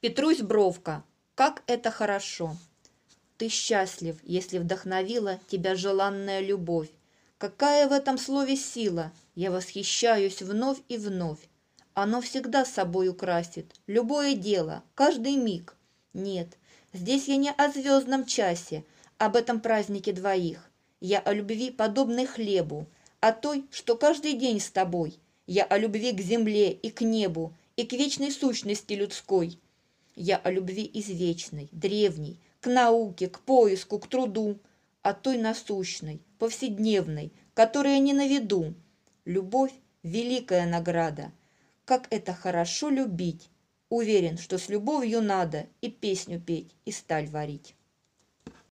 Петрусь Бровка. Как это хорошо! Ты счастлив, если вдохновила тебя желанная любовь. Какая в этом слове сила! Я восхищаюсь вновь и вновь. Оно всегда собой украсит любое дело, каждый миг. Нет, здесь я не о звездном часе, об этом празднике двоих. Я о любви, подобной хлебу, о той, что каждый день с тобой. Я о любви к земле и к небу, и к вечной сущности людской. Я о любви извечной, древней, к науке, к поиску, к труду, о той насущной, повседневной, которая не на виду. Любовь – великая награда. Как это хорошо любить! Уверен, что с любовью надо и песню петь, и сталь варить.